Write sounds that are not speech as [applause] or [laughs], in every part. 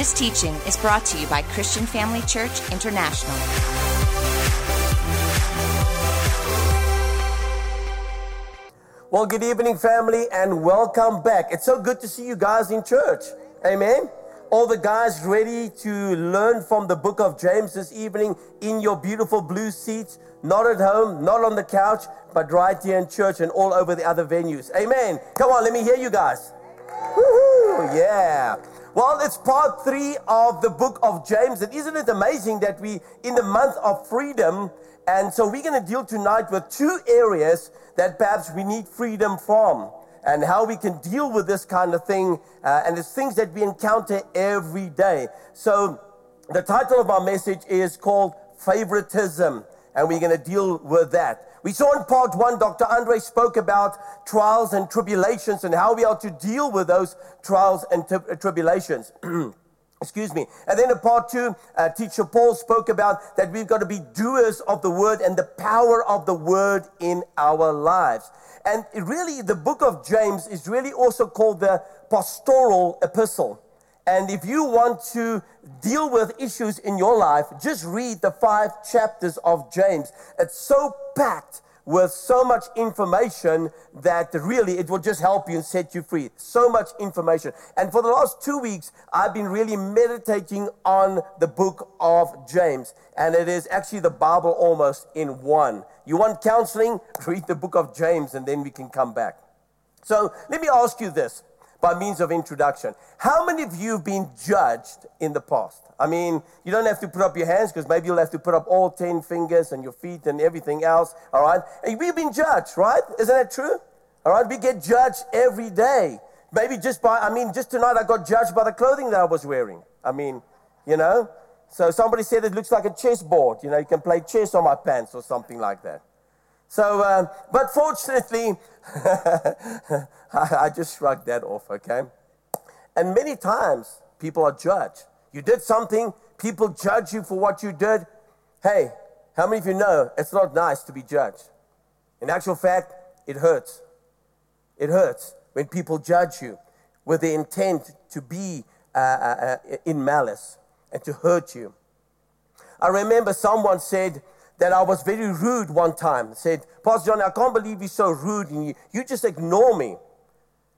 This teaching is brought to you by Christian Family Church International. Well, good evening, family, and welcome back. It's so good to see you guys in church. Amen. All the guys ready to learn from the book of James this evening in your beautiful blue seats, not at home, not on the couch, but right here in church and all over the other venues. Amen. Come on, let me hear you guys. Woo-hoo, yeah. Well, it's part three of the book of James. And isn't it amazing that we, in the month of freedom, and so we're going to deal tonight with two areas that perhaps we need freedom from and how we can deal with this kind of thing. Uh, and it's things that we encounter every day. So the title of our message is called Favoritism, and we're going to deal with that. We saw in part one, Dr. Andre spoke about trials and tribulations and how we are to deal with those trials and tri- tribulations. [clears throat] Excuse me. And then in part two, uh, teacher Paul spoke about that we've got to be doers of the word and the power of the word in our lives. And really, the book of James is really also called the pastoral epistle. And if you want to deal with issues in your life, just read the five chapters of James. It's so packed with so much information that really it will just help you and set you free. So much information. And for the last two weeks, I've been really meditating on the book of James. And it is actually the Bible almost in one. You want counseling? [laughs] Read the book of James and then we can come back. So let me ask you this by means of introduction. How many of you have been judged in the past? I mean, you don't have to put up your hands because maybe you'll have to put up all 10 fingers and your feet and everything else, all right? And we've been judged, right? Isn't that true? All right, we get judged every day. Maybe just by, I mean, just tonight I got judged by the clothing that I was wearing. I mean, you know? So somebody said it looks like a chessboard. You know, you can play chess on my pants or something like that. So, um, but fortunately, [laughs] I just shrugged that off, okay? And many times people are judged. You did something, people judge you for what you did. Hey, how many of you know it's not nice to be judged? In actual fact, it hurts. It hurts when people judge you with the intent to be uh, uh, uh in malice and to hurt you. I remember someone said, that I was very rude one time. Said, Pastor John, I can't believe you're so rude and you, you just ignore me.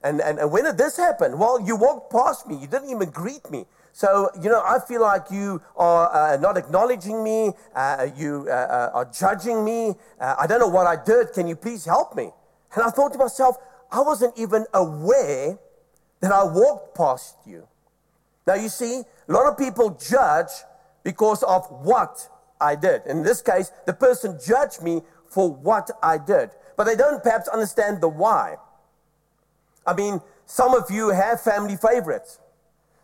And, and, and when did this happen? Well, you walked past me. You didn't even greet me. So, you know, I feel like you are uh, not acknowledging me. Uh, you uh, uh are judging me. Uh, I don't know what I did. Can you please help me? And I thought to myself, I wasn't even aware that I walked past you. Now, you see, a lot of people judge because of what I did. In this case, the person judged me for what I did, but they don't perhaps understand the why. I mean, some of you have family favorites.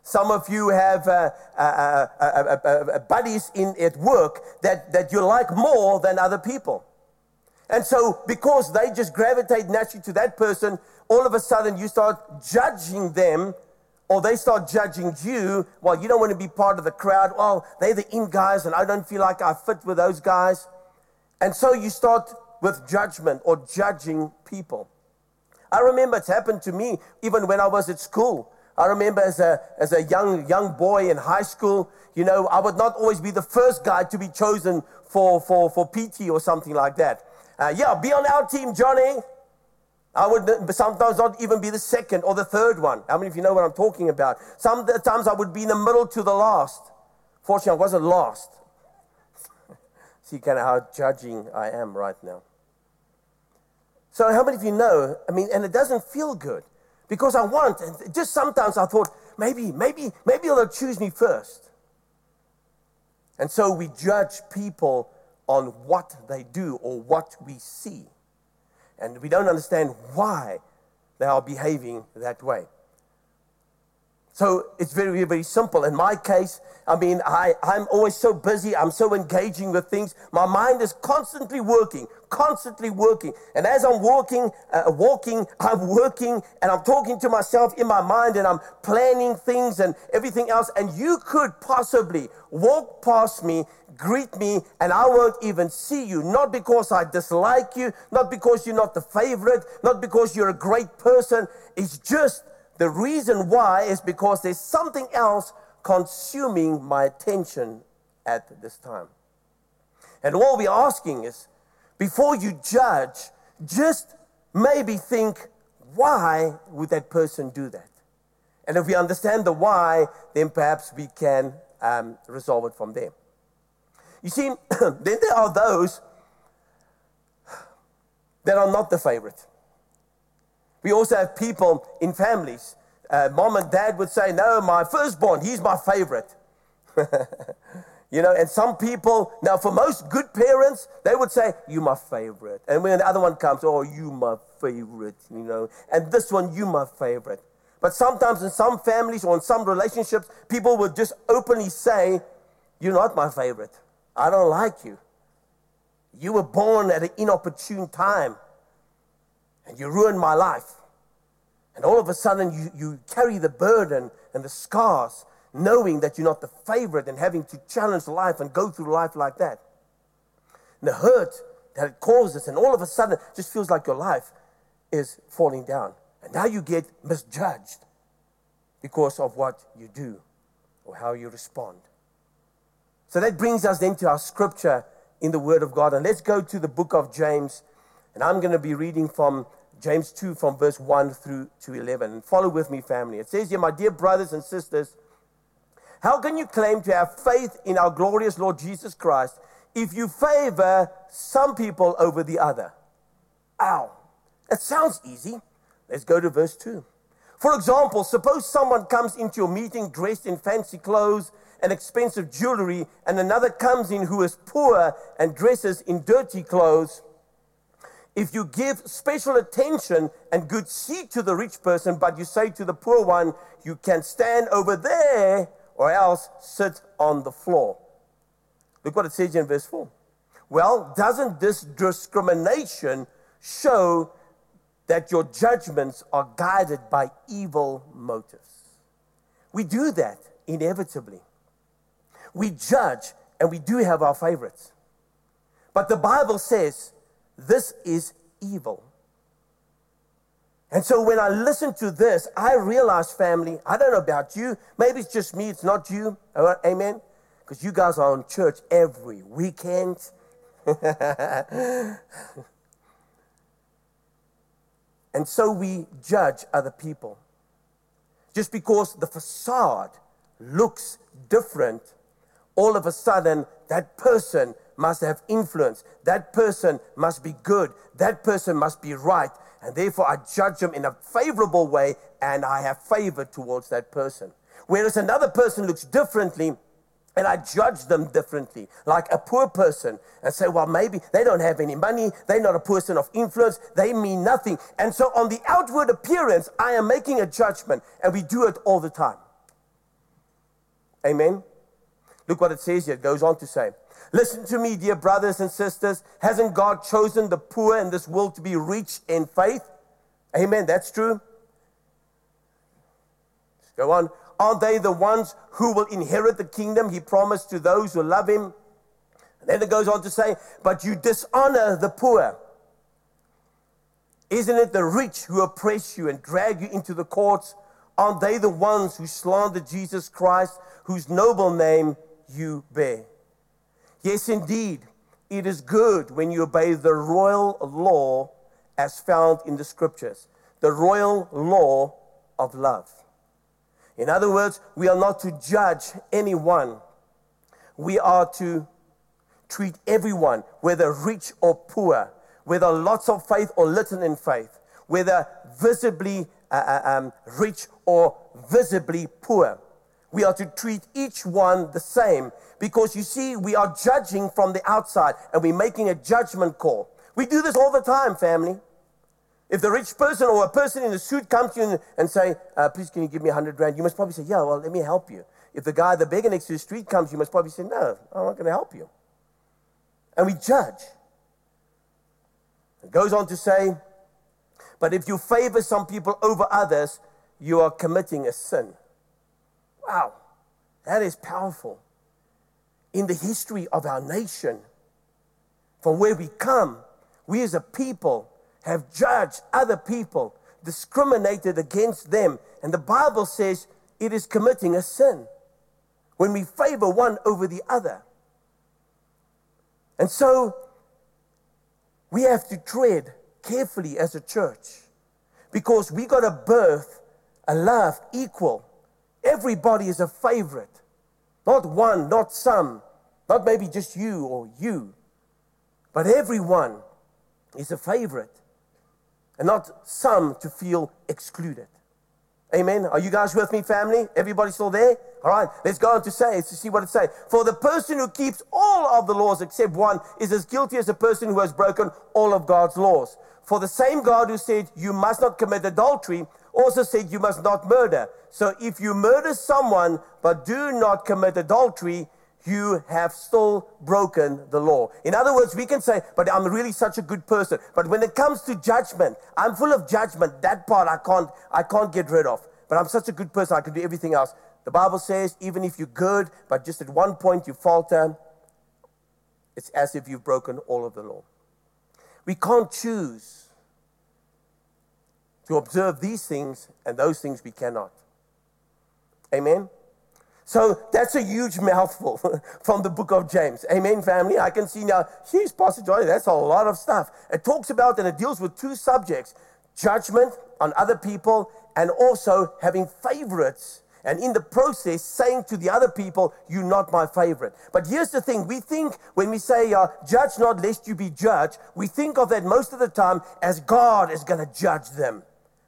Some of you have uh, uh, uh, buddies in at work that, that you like more than other people. And so, because they just gravitate naturally to that person, all of a sudden you start judging them or they start judging you, well, you don't want to be part of the crowd. Well, they're the in guys, and I don't feel like I fit with those guys. And so you start with judgment or judging people. I remember it's happened to me even when I was at school. I remember as a, as a young, young boy in high school, you know, I would not always be the first guy to be chosen for, for, for PT or something like that. Uh, yeah, be on our team, Johnny. I would sometimes not even be the second or the third one. How many of you know what I'm talking about? Sometimes I would be in the middle to the last. Fortunately, I wasn't lost. [laughs] See kind of how judging I am right now. So, how many of you know? I mean, and it doesn't feel good because I want, and just sometimes I thought, maybe, maybe, maybe they'll choose me first. And so we judge people on what they do or what we see and we don't understand why they are behaving that way. So it's very, very simple. In my case, I mean, I, I'm always so busy. I'm so engaging with things. My mind is constantly working, constantly working. And as I'm walking, uh, walking, [laughs] I'm working and I'm talking to myself in my mind and I'm planning things and everything else. And you could possibly walk past me greet me and I won't even see you. Not because I dislike you, not because you're not the favorite, not because you're a great person. It's just the reason why is because there's something else consuming my attention at this time. And all we're asking is before you judge, just maybe think, why would that person do that? And if we understand the why, then perhaps we can um, resolve it from there. You see, [clears throat] then there are those that are not the favorite. We also have people in families. Uh, mom and dad would say, No, my firstborn, he's my favorite. [laughs] you know, and some people, now for most good parents, they would say, You my favorite. And when the other one comes, Oh, you my favorite, you know, and this one, you my favorite. But sometimes in some families or in some relationships, people would just openly say, You're not my favorite. I don't like you. You were born at an inopportune time and you ruined my life. And all of a sudden, you, you carry the burden and the scars, knowing that you're not the favorite and having to challenge life and go through life like that. And the hurt that it causes, and all of a sudden, it just feels like your life is falling down. And now you get misjudged because of what you do or how you respond. So that brings us then to our scripture in the Word of God. And let's go to the book of James. And I'm going to be reading from James 2, from verse 1 through to 11. And follow with me, family. It says here, My dear brothers and sisters, how can you claim to have faith in our glorious Lord Jesus Christ if you favor some people over the other? Ow. That sounds easy. Let's go to verse 2. For example, suppose someone comes into your meeting dressed in fancy clothes and expensive jewelry, and another comes in who is poor and dresses in dirty clothes. If you give special attention and good seat to the rich person, but you say to the poor one, You can stand over there, or else sit on the floor. Look what it says in verse 4. Well, doesn't this discrimination show that your judgments are guided by evil motives? We do that inevitably we judge and we do have our favorites. But the Bible says this is evil. And so when I listen to this, I realize, family, I don't know about you. Maybe it's just me, it's not you. Amen? Because you guys are in church every weekend. [laughs] and so we judge other people. Just because the facade looks different all of a sudden that person must have influence. That person must be good. That person must be right. And therefore, I judge them in a favorable way and I have favor towards that person. Whereas another person looks differently and I judge them differently, like a poor person, and say, well, maybe they don't have any money, they're not a person of influence, they mean nothing. And so, on the outward appearance, I am making a judgment, and we do it all the time. Amen. Look what it says here. It goes on to say, Listen to me, dear brothers and sisters. Hasn't God chosen the poor in this world to be rich in faith? Amen. That's true. Let's go on. Aren't they the ones who will inherit the kingdom he promised to those who love him? And then it goes on to say, But you dishonor the poor. Isn't it the rich who oppress you and drag you into the courts? Aren't they the ones who slander Jesus Christ, whose noble name you bear. Yes, indeed, it is good when you obey the royal law as found in the scriptures, the royal law of love. In other words, we are not to judge anyone. We are to treat everyone, whether rich or poor, whether lots of faith or little in faith, whether visibly uh, uh um, rich or visibly poor we are to treat each one the same because you see, we are judging from the outside and we're making a judgment call. We do this all the time, family. If the rich person or a person in a suit comes to you and say, uh, please can you give me a hundred rand? You must probably say, yeah, well, let me help you. If the guy, the beggar next to the street comes, you must probably say, no, I'm not going to help you. And we judge. It goes on to say, but if you favor some people over others, you are committing a sin. Wow, that is powerful. In the history of our nation, from where we come, we as a people have judged other people, discriminated against them. And the Bible says it is committing a sin. when we favor one over the other. And so we have to tread carefully as a church because we got to birth a love equal. Everybody is a favorite, not one, not some, not maybe just you or you, but everyone is a favorite and not some to feel excluded. Amen. Are you guys with me, family? Everybody still there? All right, let's go on to say, to see what it says. For the person who keeps all of the laws except one is as guilty as a person who has broken all of God's laws. For the same God who said, You must not commit adultery, also said, You must not murder. So if you murder someone but do not commit adultery, you have still broken the law. In other words, we can say, but I'm really such a good person. But when it comes to judgment, I'm full of judgment. That part I can't, I can't get rid of. But I'm such a good person, I can do everything else. The Bible says, even if you're good, but just at one point you falter, it's as if you've broken all of the law. We can't choose to observe these things, and those things we cannot. Amen? So that's a huge mouthful [laughs] from the book of James. Amen, family. I can see now, she's Pastor Johnny, that's a lot of stuff. It talks about and it deals with two subjects judgment on other people and also having favorites. And in the process, saying to the other people, You're not my favorite. But here's the thing we think when we say, uh, Judge not lest you be judged, we think of that most of the time as God is going to judge them.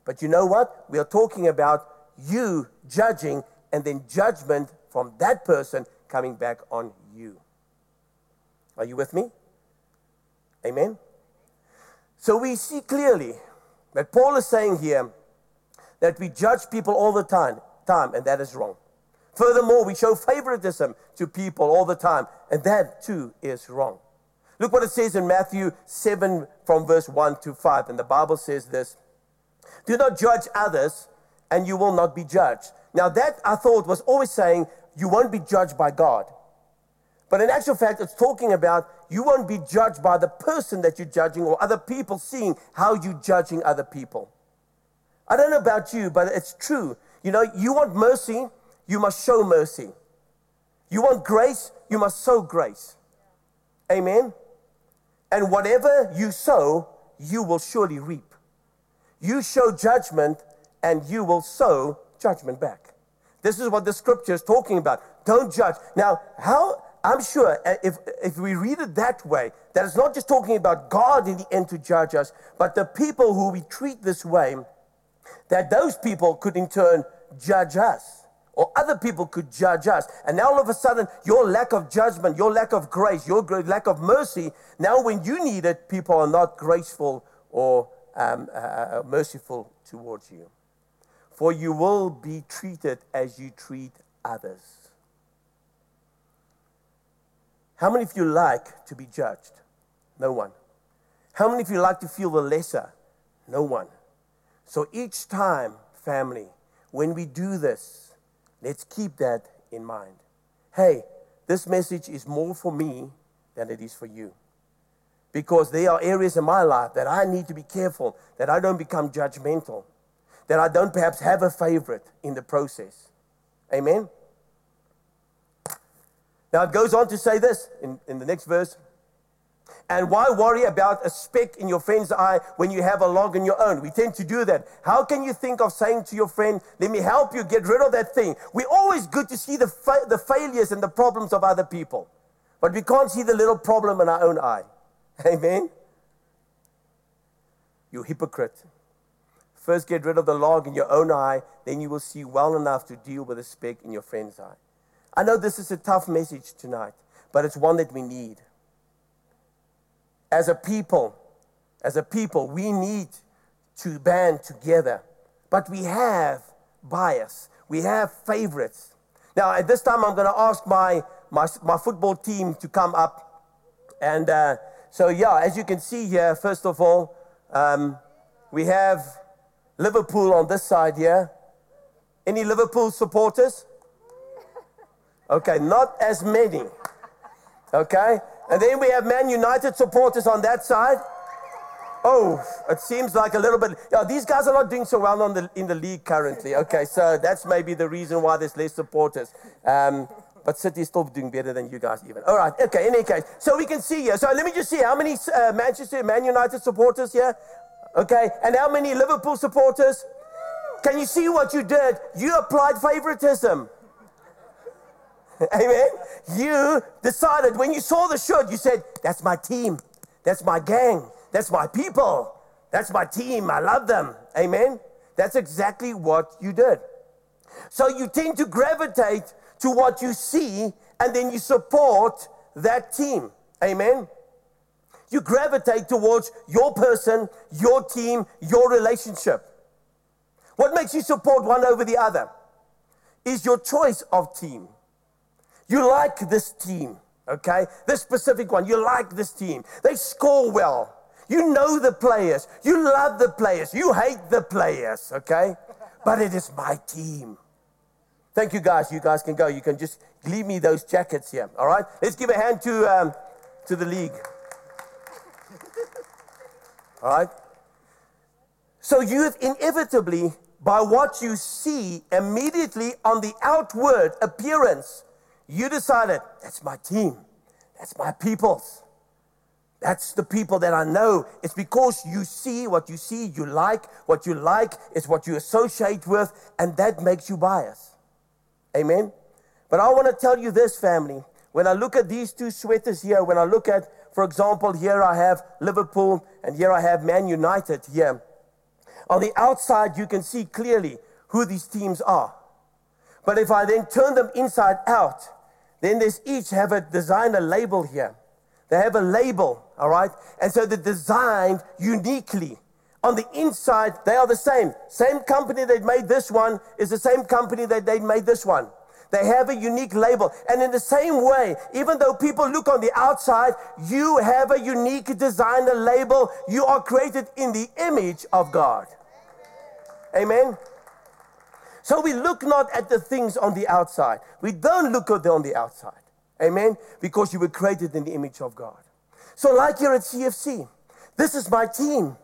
But you know what? We are talking about you judging and then judgment from that person coming back on you. Are you with me? Amen? So we see clearly that Paul is saying here that we judge people all the time, time and that is wrong. Furthermore, we show favoritism to people all the time, and that too is wrong. Look what it says in Matthew 7 from verse 1 to 5. And the Bible says this Do not judge others, and you will not be judged. Now, that I thought was always saying you won't be judged by God. But in actual fact, it's talking about you won't be judged by the person that you're judging or other people seeing how you're judging other people. I don't know about you, but it's true. You know, you want mercy, you must show mercy. You want grace, you must sow grace. Amen. And whatever you sow, you will surely reap. You show judgment, and you will sow judgment back. This is what the scripture is talking about. Don't judge. Now, how I'm sure uh, if, if we read it that way, that it's not just talking about God in the end to judge us, but the people who we treat this way, that those people could in turn judge us. Or other people could judge us. And now all of a sudden, your lack of judgment, your lack of grace, your lack of mercy, now when you need it, people are not graceful or um, uh, uh merciful towards you for you will be treated as you treat others. How many of you like to be judged? No one. How many of you like to feel the lesser? No one. So each time, family, when we do this, let's keep that in mind. Hey, this message is more for me than it is for you. Because there are areas in my life that I need to be careful that I don't become judgmental that I don't perhaps have a favorite in the process. Amen? Now it goes on to say this in, in the next verse. And why worry about a speck in your friend's eye when you have a log in your own? We tend to do that. How can you think of saying to your friend, Let me help you get rid of that thing? We're always good to see the, fa- the failures and the problems of other people, but we can't see the little problem in our own eye. Amen? You hypocrite. First, get rid of the log in your own eye, then you will see well enough to deal with the speck in your friend's eye. I know this is a tough message tonight, but it's one that we need. As a people, as a people, we need to band together, but we have bias, we have favorites. Now, at this time, I'm going to ask my, my, my football team to come up. And uh, so, yeah, as you can see here, first of all, um, we have Liverpool on this side here. Any Liverpool supporters? Okay, not as many. Okay? And then we have Man United supporters on that side. Oh, it seems like a little bit. Yeah, these guys are not doing so well the, in the league currently. Okay, so that's maybe the reason why there's less supporters. Um, But City is still doing better than you guys, even. All right, okay, in any case. So we can see here. So let me just see how many uh, Manchester, Man United supporters here? Okay, and how many Liverpool supporters? Can you see what you did? You applied favoritism. [laughs] Amen. You decided when you saw the shirt, you said, That's my team. That's my gang. That's my people. That's my team. I love them. Amen. That's exactly what you did. So you tend to gravitate to what you see and then you support that team. Amen. You gravitate towards your person, your team, your relationship. What makes you support one over the other is your choice of team. You like this team, okay? This specific one, you like this team. They score well. You know the players. You love the players. You hate the players, okay? But it is my team. Thank you, guys. You guys can go. You can just leave me those jackets here, all right? Let's give a hand to, um, to the league. [laughs] All right? So you inevitably, by what you see immediately on the outward appearance, you decided, that's my team. That's my peoples. That's the people that I know. It's because you see what you see, you like what you like, it's what you associate with, and that makes you biased. Amen? But I want to tell you this, family. When I look at these two sweaters here, when I look at, for example, here I have Liverpool and here I have Man United here. On the outside, you can see clearly who these teams are. But if I then turn them inside out, then they each have a designer label here. They have a label, all right? And so they're designed uniquely. On the inside, they are the same. Same company that made this one is the same company that they made this one. They have a unique label. And in the same way, even though people look on the outside, you have a unique designer label. You are created in the image of God. Amen. So we look not at the things on the outside. We don't look at them on the outside. Amen? Because you were created in the image of God. So, like here at CFC, this is my team.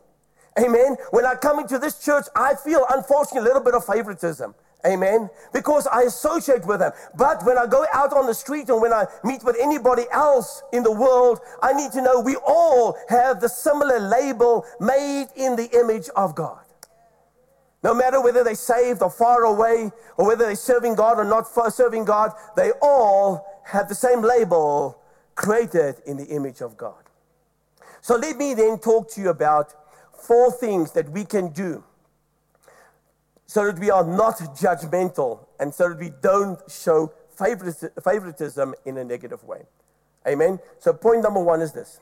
Amen. When I come into this church, I feel, unfortunately, a little bit of favoritism. Amen. Because I associate with them. But when I go out on the street and when I meet with anybody else in the world, I need to know we all have the similar label made in the image of God. No matter whether they're saved or far away, or whether they're serving God or not serving God, they all have the same label created in the image of God. So let me then talk to you about four things that we can do so that we are not judgmental and so that we don't show favoritism in a negative way. Amen. So, point number one is this.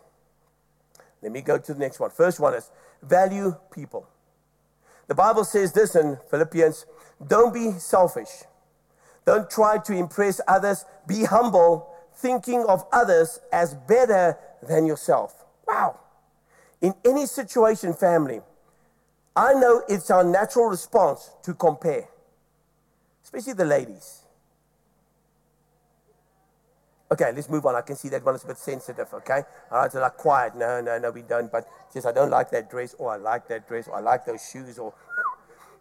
Let me go to the next one. First one is value people. The Bible says this in Philippians don't be selfish. Don't try to impress others. Be humble, thinking of others as better than yourself. Wow. In any situation, family, I know it's our natural response to compare, especially the ladies. Okay, let's move on. I can see that one is a bit sensitive, okay? All right, so like quiet. No, no, no, we don't. But just I don't like that dress, or I like that dress, or I like those shoes, or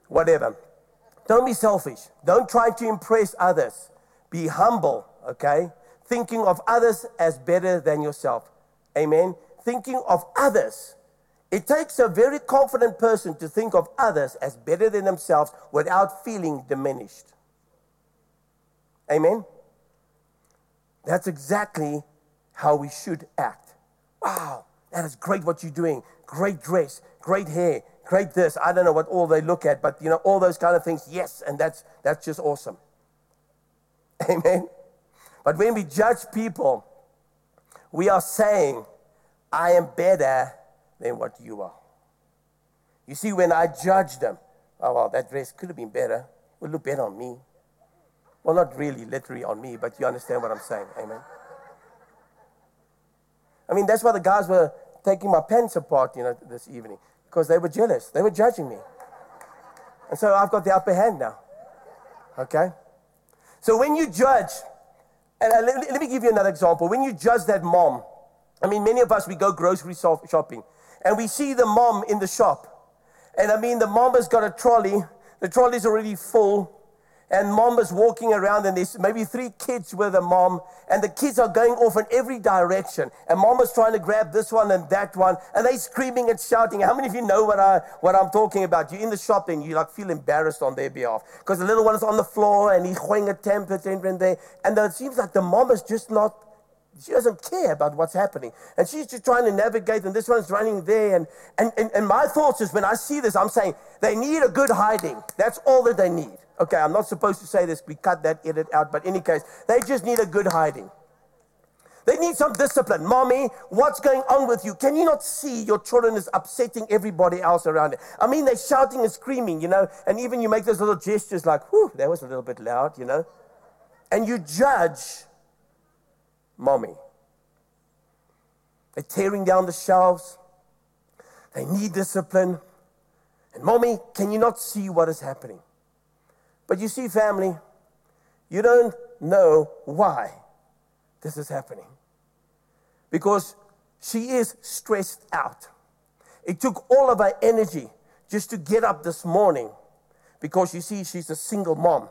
whatever. Don't be selfish. Don't try to impress others. Be humble, okay? Thinking of others as better than yourself. Amen. Thinking of others. It takes a very confident person to think of others as better than themselves without feeling diminished. Amen. That's exactly how we should act. Wow, that is great what you're doing. Great dress, great hair, great this. I don't know what all they look at, but you know, all those kind of things, yes, and that's that's just awesome. [laughs] Amen. But when we judge people, we are saying, I am better than what you are. You see, when I judge them, oh well, that dress could have been better. It would look better on me. Well, not really literally on me, but you understand what I'm saying. Amen. I mean, that's why the guys were taking my pants apart, you know, this evening, because they were jealous. They were judging me. And so I've got the upper hand now. Okay? So when you judge, and uh, let, let me give you another example. When you judge that mom, I mean, many of us, we go grocery shopping, and we see the mom in the shop. And I mean, the mom has got a trolley. The trolley's already full and mom is walking around, and there's maybe three kids with a mom, and the kids are going off in every direction. And mom is trying to grab this one and that one, and they're screaming and shouting. How many of you know what, I, what I'm talking about? You're in the shop and you like feel embarrassed on their behalf because the little one is on the floor and he's holding a temper tantrum there. And it seems like the mom is just not she doesn't care about what's happening. And she's just trying to navigate, and this one's running there. And, and, and, and my thoughts is when I see this, I'm saying they need a good hiding. That's all that they need. Okay, I'm not supposed to say this. We cut that edit out. But in any case, they just need a good hiding. They need some discipline. Mommy, what's going on with you? Can you not see your children is upsetting everybody else around it? I mean, they're shouting and screaming, you know, and even you make those little gestures like, whew, that was a little bit loud, you know. And you judge mommy. They're tearing down the shelves. They need discipline. And mommy, can you not see what is happening? But you see, family, you don't know why this is happening. Because she is stressed out. It took all of her energy just to get up this morning because you see, she's a single mom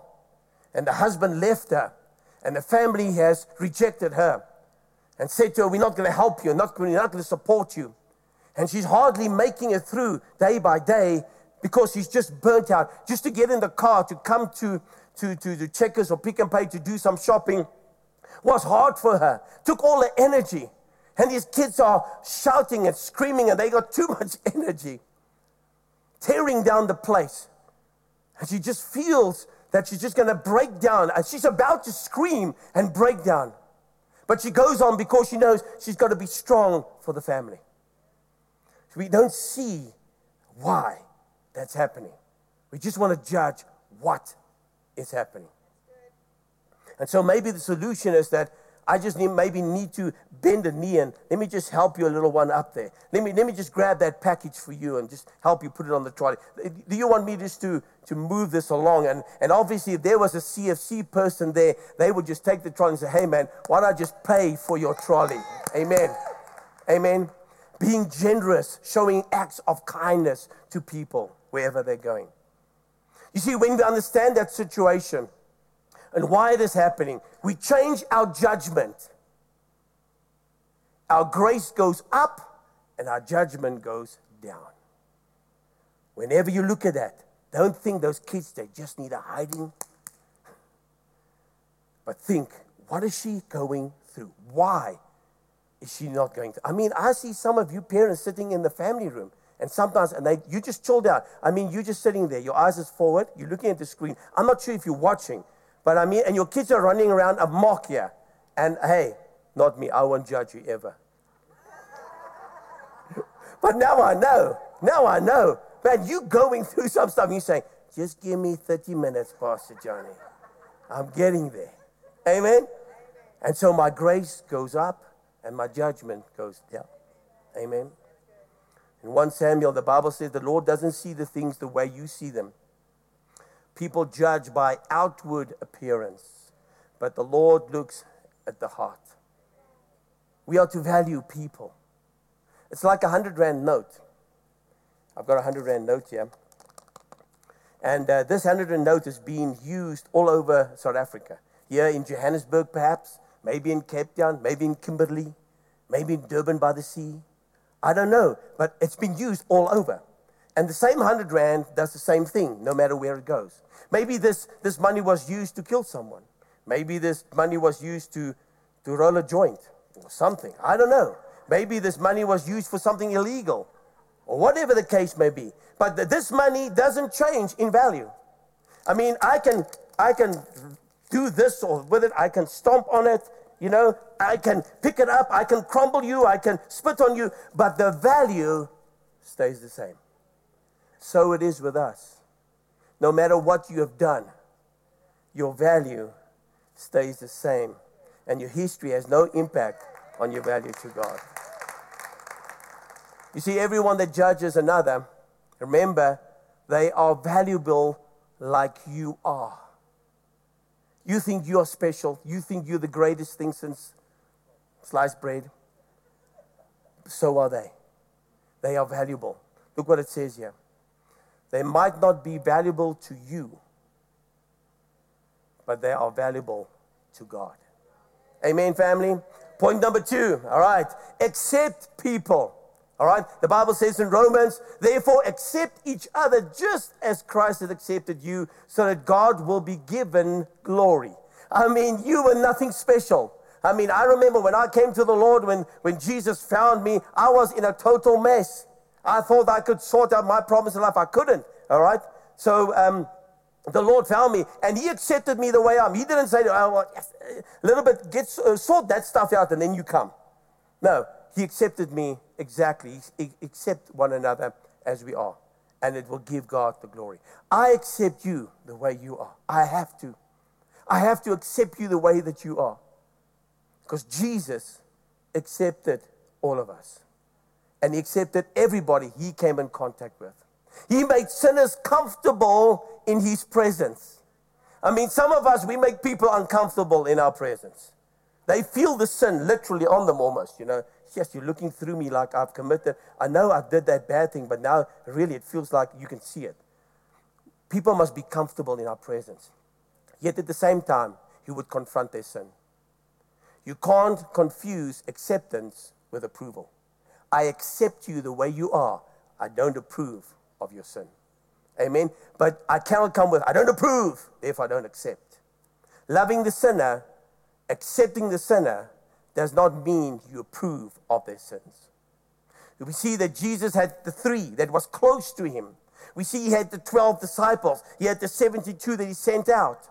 and the husband left her and the family has rejected her and said to her, We're not going to help you, not, we're not going to support you. And she's hardly making it through day by day because she's just burnt out. Just to get in the car to come to, to, to the Checkers or Pick n Pay to do some shopping was hard for her. Took all the energy. And these kids are shouting and screaming, and they got too much [laughs] energy, tearing down the place. And she just feels that she's just going to break down. And she's about to scream and break down. But she goes on because she knows she's got to be strong for the family. We don't see why that's happening. We just want to judge what is happening. And so maybe the solution is that I just need, maybe need to bend a knee and let me just help you a little one up there. Let me, let me just grab that package for you and just help you put it on the trolley. Do you want me just to, to move this along? And, and obviously, if there was a CFC person there, they would just take the trolley and say, hey, man, why don't just pay for your trolley? Amen. Amen. Being generous, showing acts of kindness to people wherever they're going. You see, when we understand that situation, and why is happening. We change our judgment. Our grace goes up and our judgment goes down. Whenever you look at that, don't think those kids, they just need a hiding. But think, what is she going through? Why is she not going through? I mean, I see some of you parents sitting in the family room and sometimes, and they, you just chilled out. I mean, you're just sitting there, your eyes is forward, you're looking at the screen. I'm not sure if you're watching, but I mean, and your kids are running around a mock here. And hey, not me, I won't judge you ever. [laughs] but now I know. Now I know. Man, you going through some stuff, you saying, just give me 30 minutes, Pastor Johnny. I'm getting there. Amen? And so my grace goes up and my judgment goes down. Amen? In 1 Samuel, the Bible says the Lord doesn't see the things the way you see them. People judge by outward appearance, but the Lord looks at the heart. We are to value people. It's like a hundred rand note. I've got a hundred rand note here. And uh, this hundred rand note is being used all over South Africa. Here in Johannesburg, perhaps, maybe in Cape Town, maybe in Kimberley, maybe in Durban by the sea. I don't know, but it's been used all over. And the same 100 Rand does the same thing, no matter where it goes. Maybe this, this money was used to kill someone. Maybe this money was used to, to roll a joint or something. I don't know. Maybe this money was used for something illegal or whatever the case may be. But this money doesn't change in value. I mean, I can, I can do this or with it, I can stomp on it, you know, I can pick it up, I can crumble you, I can spit on you, but the value stays the same. So it is with us. No matter what you have done, your value stays the same, and your history has no impact on your value to God. You see, everyone that judges another, remember, they are valuable like you are. You think you are special. You think you're the greatest thing since sliced bread. So are they. They are valuable. Look what it says here. They might not be valuable to you, but they are valuable to God. Amen, family. Point number two, all right, accept people. All right, the Bible says in Romans, therefore accept each other just as Christ has accepted you, so that God will be given glory. I mean, you were nothing special. I mean, I remember when I came to the Lord, when, when Jesus found me, I was in a total mess. I thought I could sort out my problems in life. I couldn't. All right. So um, the Lord found me and He accepted me the way I am. He didn't say, oh, yes, a little bit, get, uh, sort that stuff out and then you come. No, He accepted me exactly. He, accept one another as we are. And it will give God the glory. I accept you the way you are. I have to. I have to accept you the way that you are. Because Jesus accepted all of us. And He accepted everybody He came in contact with. He made sinners comfortable in his presence. I mean, some of us, we make people uncomfortable in our presence. They feel the sin literally on them almost, you know. Yes, you're looking through me like I've committed. I know I did that bad thing, but now really it feels like you can see it. People must be comfortable in our presence. Yet at the same time, you would confront their sin. You can't confuse acceptance with approval. I accept you the way you are. I don't approve of your sin. Amen. But I cannot come with, I don't approve, therefore I don't accept. Loving the sinner, accepting the sinner, does not mean you approve of their sins. We see that Jesus had the three that was close to him. We see he had the 12 disciples. He had the 72 that he sent out.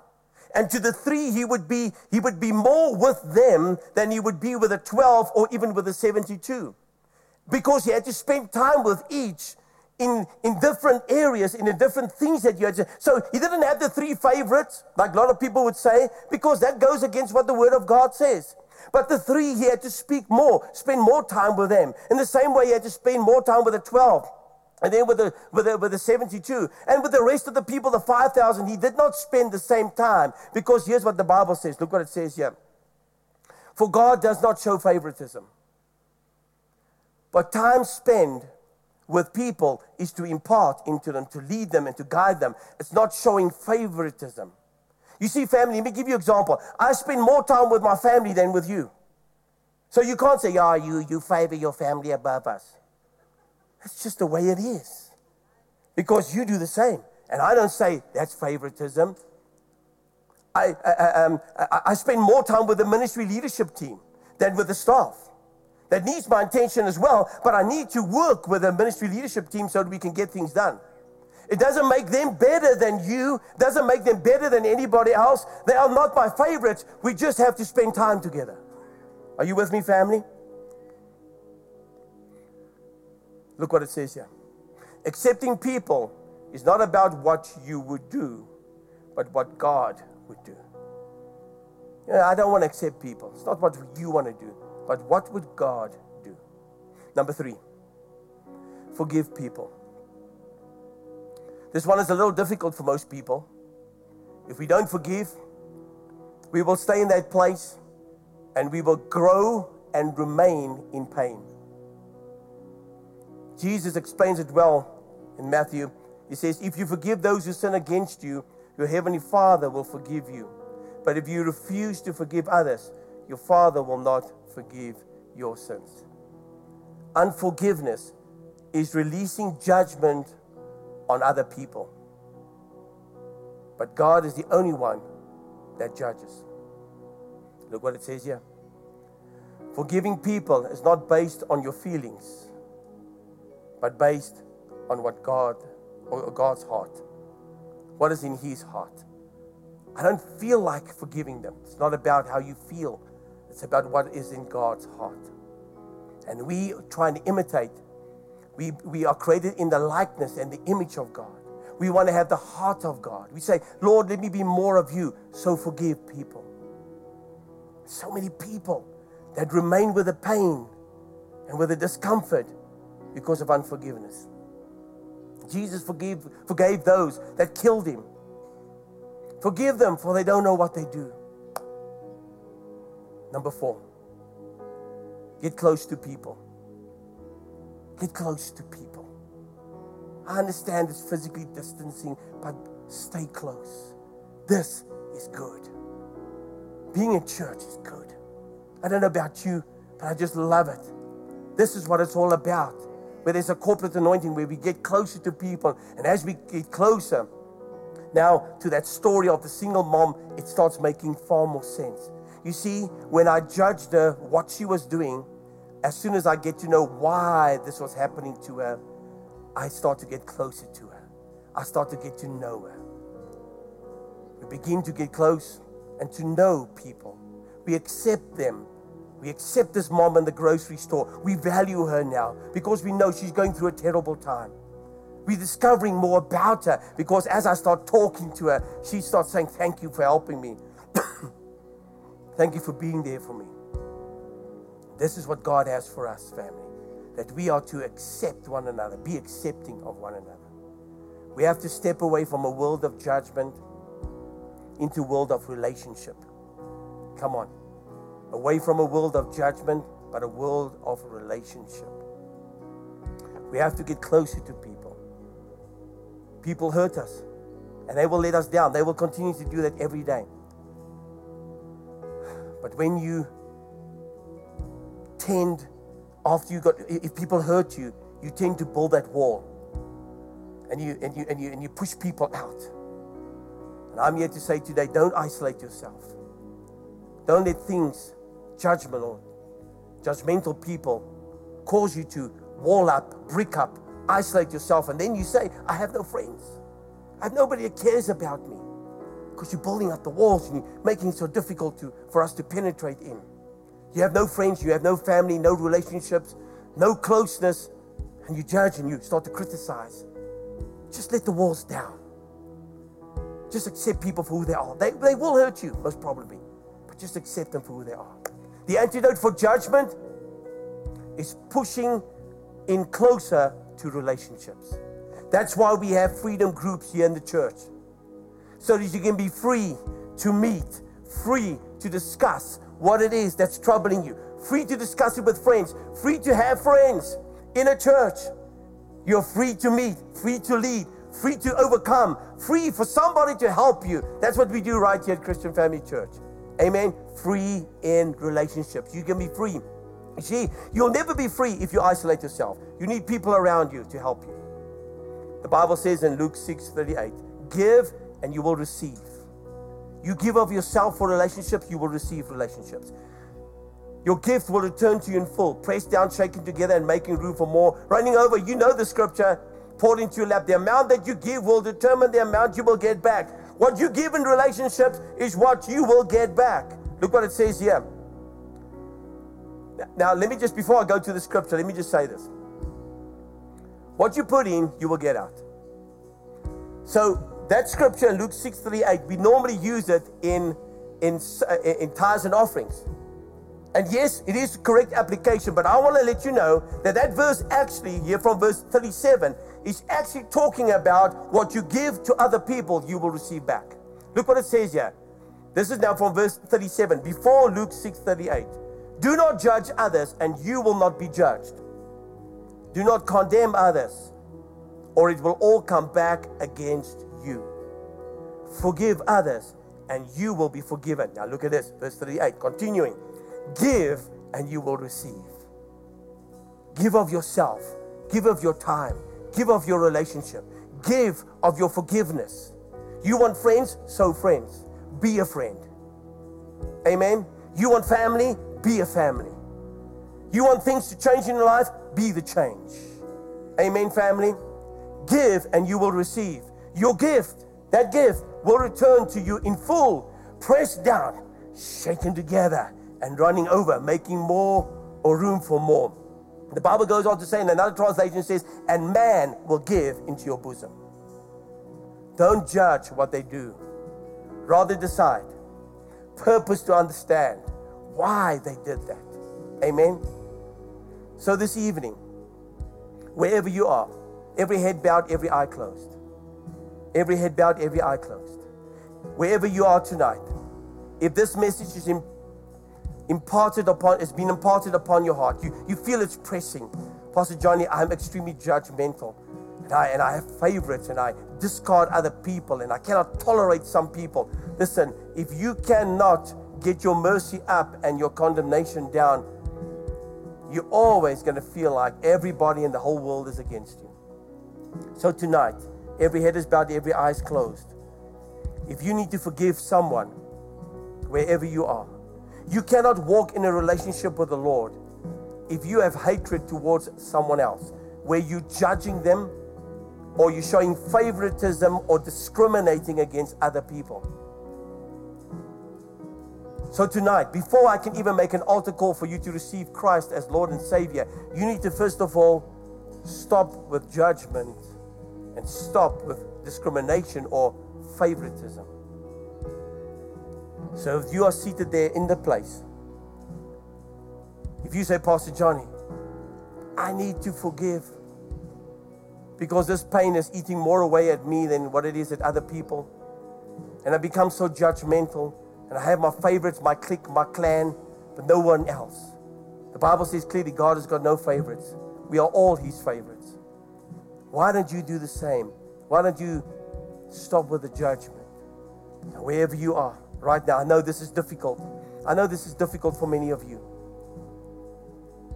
And to the three, he would be, he would be more with them than he would be with the 12 or even with the 72. Because he had to spend time with each in, in different areas, in the different things that you had to. So he didn't have the three favorites, like a lot of people would say, because that goes against what the Word of God says. But the three, he had to speak more, spend more time with them. In the same way, he had to spend more time with the 12. And then with the, with, the, with the 72. And with the rest of the people, the 5,000, he did not spend the same time. Because here's what the Bible says. Look what it says here. For God does not show favoritism. But time spent with people is to impart into them, to lead them, and to guide them. It's not showing favoritism. You see, family, let me give you an example. I spend more time with my family than with you. So you can't say, oh, you, you favor your family above us. It's just the way it is. Because you do the same. And I don't say that's favoritism. I, I, um, I spend more time with the ministry leadership team than with the staff that needs my attention as well, but I need to work with a ministry leadership team so that we can get things done. It doesn't make them better than you, doesn't make them better than anybody else. They are not my favorites. We just have to spend time together. Are you with me, family? Look what it says here. Accepting people is not about what you would do, but what God would do. You know, I don't want to accept people. It's not what you want to do. But what would God do? Number three, forgive people. This one is a little difficult for most people. If we don't forgive, we will stay in that place and we will grow and remain in pain. Jesus explains it well in Matthew. He says, If you forgive those who sin against you, your heavenly Father will forgive you. But if you refuse to forgive others, your Father will not forgive your sins. Unforgiveness is releasing judgment on other people. But God is the only one that judges. Look what it says here. Forgiving people is not based on your feelings, but based on what God or God's heart. What is in His heart? I don't feel like forgiving them. It's not about how you feel, it's about what is in God's heart. And we try to imitate. We, we are created in the likeness and the image of God. We want to have the heart of God. We say, Lord, let me be more of you. So forgive people. So many people that remain with the pain and with the discomfort because of unforgiveness. Jesus forgave, forgave those that killed him. Forgive them, for they don't know what they do. Number four, get close to people. Get close to people. I understand it's physically distancing, but stay close. This is good. Being in church is good. I don't know about you, but I just love it. This is what it's all about. Where there's a corporate anointing where we get closer to people. And as we get closer, now to that story of the single mom, it starts making far more sense. You see, when I judged her, what she was doing, as soon as I get to know why this was happening to her, I start to get closer to her. I start to get to know her. We begin to get close and to know people. We accept them. We accept this mom in the grocery store. We value her now because we know she's going through a terrible time. We're discovering more about her because as I start talking to her, she starts saying, Thank you for helping me. [coughs] Thank you for being there for me. This is what God has for us, family, that we are to accept one another, be accepting of one another. We have to step away from a world of judgment into a world of relationship. Come on. Away from a world of judgment, but a world of relationship. We have to get closer to people. People hurt us, and they will let us down. They will continue to do that every day. But when you tend, after you got, if people hurt you, you tend to build that wall. And you, and you, and you, and you push people out. And I'm here to say today don't isolate yourself. Don't let things, judgment or judgmental people, cause you to wall up, brick up, isolate yourself. And then you say, I have no friends. I have nobody that cares about me because you're building up the walls and you're making it so difficult to, for us to penetrate in. You have no friends, you have no family, no relationships, no closeness, and you judge and you start to criticize. Just let the walls down. Just accept people for who they are. They, they will hurt you, most probably, but just accept them for who they are. The antidote for judgment is pushing in closer to relationships. That's why we have freedom groups here in the church so that you can be free to meet, free to discuss what it is that's troubling you, free to discuss it with friends, free to have friends in a church. You're free to meet, free to lead, free to overcome, free for somebody to help you. That's what we do right here at Christian Family Church. Amen. Free in relationships. You can be free. You see, you'll never be free if you isolate yourself. You need people around you to help you. The Bible says in Luke 6 38, give and you will receive. You give of yourself for relationships, you will receive relationships. Your gift will return to you in full, pressed down, shaken together, and making room for more. Running over, you know the scripture, poured into your lap. The amount that you give will determine the amount you will get back. What you give in relationships is what you will get back. Look what it says here. Now, let me just, before I go to the scripture, let me just say this. What you put in, you will get out. So, that scripture in Luke 6 38, we normally use it in, in, uh, in tithes and offerings. And yes, it is correct application, but I want to let you know that that verse actually, here from verse 37, is actually talking about what you give to other people, you will receive back. Look what it says here. This is now from verse 37, before Luke 6 38. Do not judge others, and you will not be judged. Do not condemn others, or it will all come back against you. Forgive others, and you will be forgiven. Now look at this, verse 38, continuing. Give, and you will receive. Give of yourself, give of your time, give of your relationship, give of your forgiveness. You want friends? So friends. Be a friend. Amen. You want family? Be a family. You want things to change in your life? Be the change. Amen, family. Give and you will receive. Your gift, that gift, will return to you in full, pressed down, shaken together, and running over, making more or room for more. The Bible goes on to say, in another translation says, and man will give into your bosom. Don't judge what they do. Rather decide. Purpose to understand why they did that. Amen. So this evening, wherever you are, every head bowed, every eye closed. Every head bowed, every eye closed. Wherever you are tonight, if this message is imparted upon, it's been imparted upon your heart. You, you feel it's pressing. Pastor Johnny, I'm extremely judgmental. and I, and I have favorites and I discard other people and I cannot tolerate some people. Listen, if you cannot get your mercy up and your condemnation down, you're always going to feel like everybody in the whole world is against you. So tonight, every head is bowed, every eye is closed. If you need to forgive someone, wherever you are, you cannot walk in a relationship with the Lord if you have hatred towards someone else, where you're judging them or you're showing favoritism or discriminating against other people. So, tonight, before I can even make an altar call for you to receive Christ as Lord and Savior, you need to first of all stop with judgment and stop with discrimination or favoritism. So, if you are seated there in the place, if you say, Pastor Johnny, I need to forgive because this pain is eating more away at me than what it is at other people. And I become so judgmental and I have my favorites, my clique, my clan, but no one else. The Bible says clearly God has got no favorites. We are all His favorites. Why don't you do the same? Why don't you stop with the judgment? Wherever you are right now, I know this is difficult. I know this is difficult for many of you.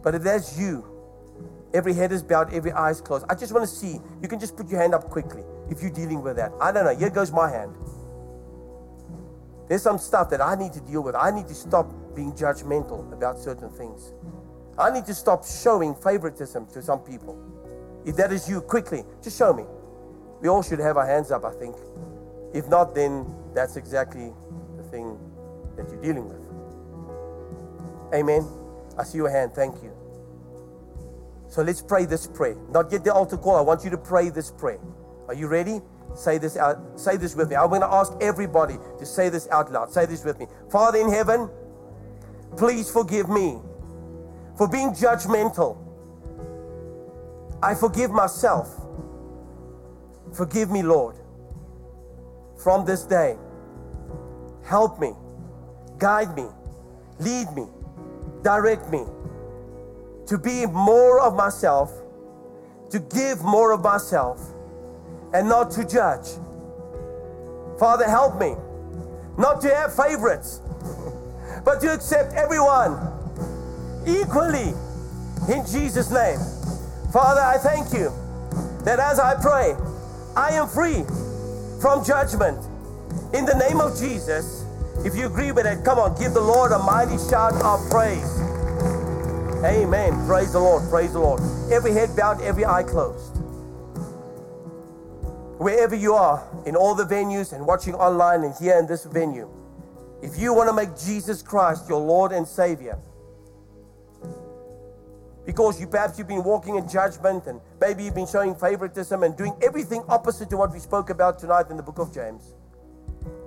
But if that's you, every head is bowed, every eye is closed. I just want to see. You can just put your hand up quickly if you're dealing with that. I don't know. Here goes my hand. There's some stuff that I need to deal with. I need to stop being judgmental about certain things. I need to stop showing favoritism to some people. If that is you, quickly, just show me. We all should have our hands up, I think. If not, then that's exactly the thing that you're dealing with. Amen. I see your hand. Thank you. So let's pray this prayer. Not yet the altar call. I want you to pray this prayer. Are you ready? Say this out. Say this with me. I'm going to ask everybody to say this out loud. Say this with me. Father in heaven, please forgive me for being judgmental. I forgive myself. Forgive me, Lord. From this day, help me, guide me, lead me, direct me to be more of myself, to give more of myself and not to judge. Father, help me not to have favorites, [laughs] but to accept everyone equally in Jesus' name. Father, I thank you that as I pray, I am free from judgment. In the name of Jesus, if you agree with it, come on, give the Lord a mighty shout of praise. Amen. Praise the Lord. Praise the Lord. Every head bowed, every eye closed wherever you are, in all the venues and watching online and here in this venue, if you want to make Jesus Christ your Lord and Savior, because you perhaps you've been walking in judgment and maybe you've been showing favoritism and doing everything opposite to what we spoke about tonight in the book of James.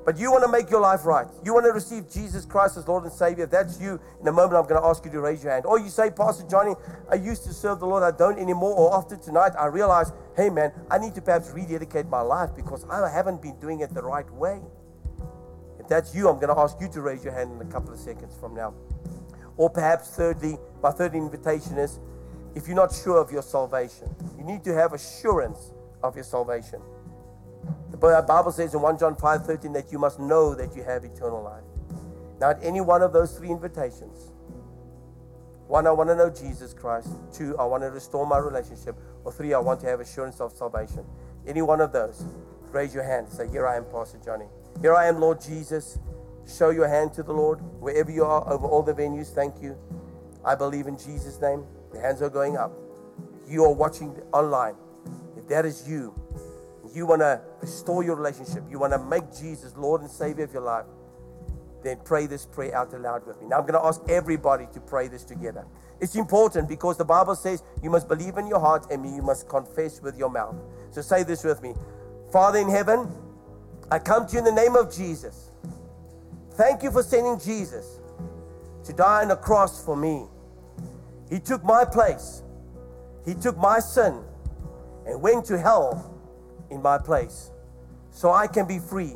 But you want to make your life right. You want to receive Jesus Christ as Lord and Savior. That's you. In a moment, I'm going to ask you to raise your hand. Or you say, Pastor Johnny, I used to serve the Lord. I don't anymore. Or after tonight, I realize, hey, man, I need to perhaps rededicate my life because I haven't been doing it the right way. If that's you, I'm going to ask you to raise your hand in a couple of seconds from now. Or perhaps, thirdly, my third invitation is if you're not sure of your salvation, you need to have assurance of your salvation. The Bible says in 1 John 5 13 that you must know that you have eternal life. Now, at any one of those three invitations, one, I want to know Jesus Christ. Two, I want to restore my relationship. Or three, I want to have assurance of salvation. Any one of those, raise your hand. Say, Here I am, Pastor Johnny. Here I am, Lord Jesus. Show your hand to the Lord wherever you are over all the venues. Thank you. I believe in Jesus' name. The hands are going up. You are watching online. If that is you, you want to restore your relationship, you want to make Jesus Lord and Savior of your life, then pray this prayer out aloud with me. Now, I'm going to ask everybody to pray this together. It's important because the Bible says you must believe in your heart and you must confess with your mouth. So say this with me Father in heaven, I come to you in the name of Jesus. Thank you for sending Jesus to die on the cross for me. He took my place, He took my sin and went to hell in my place so I can be free.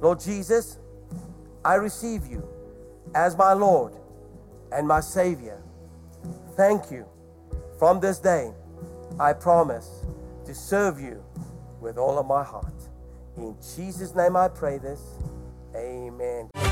Lord Jesus, I receive you as my Lord and my Savior. Thank you. From this day, I promise to serve you with all of my heart. In Jesus' name I pray this. Amen.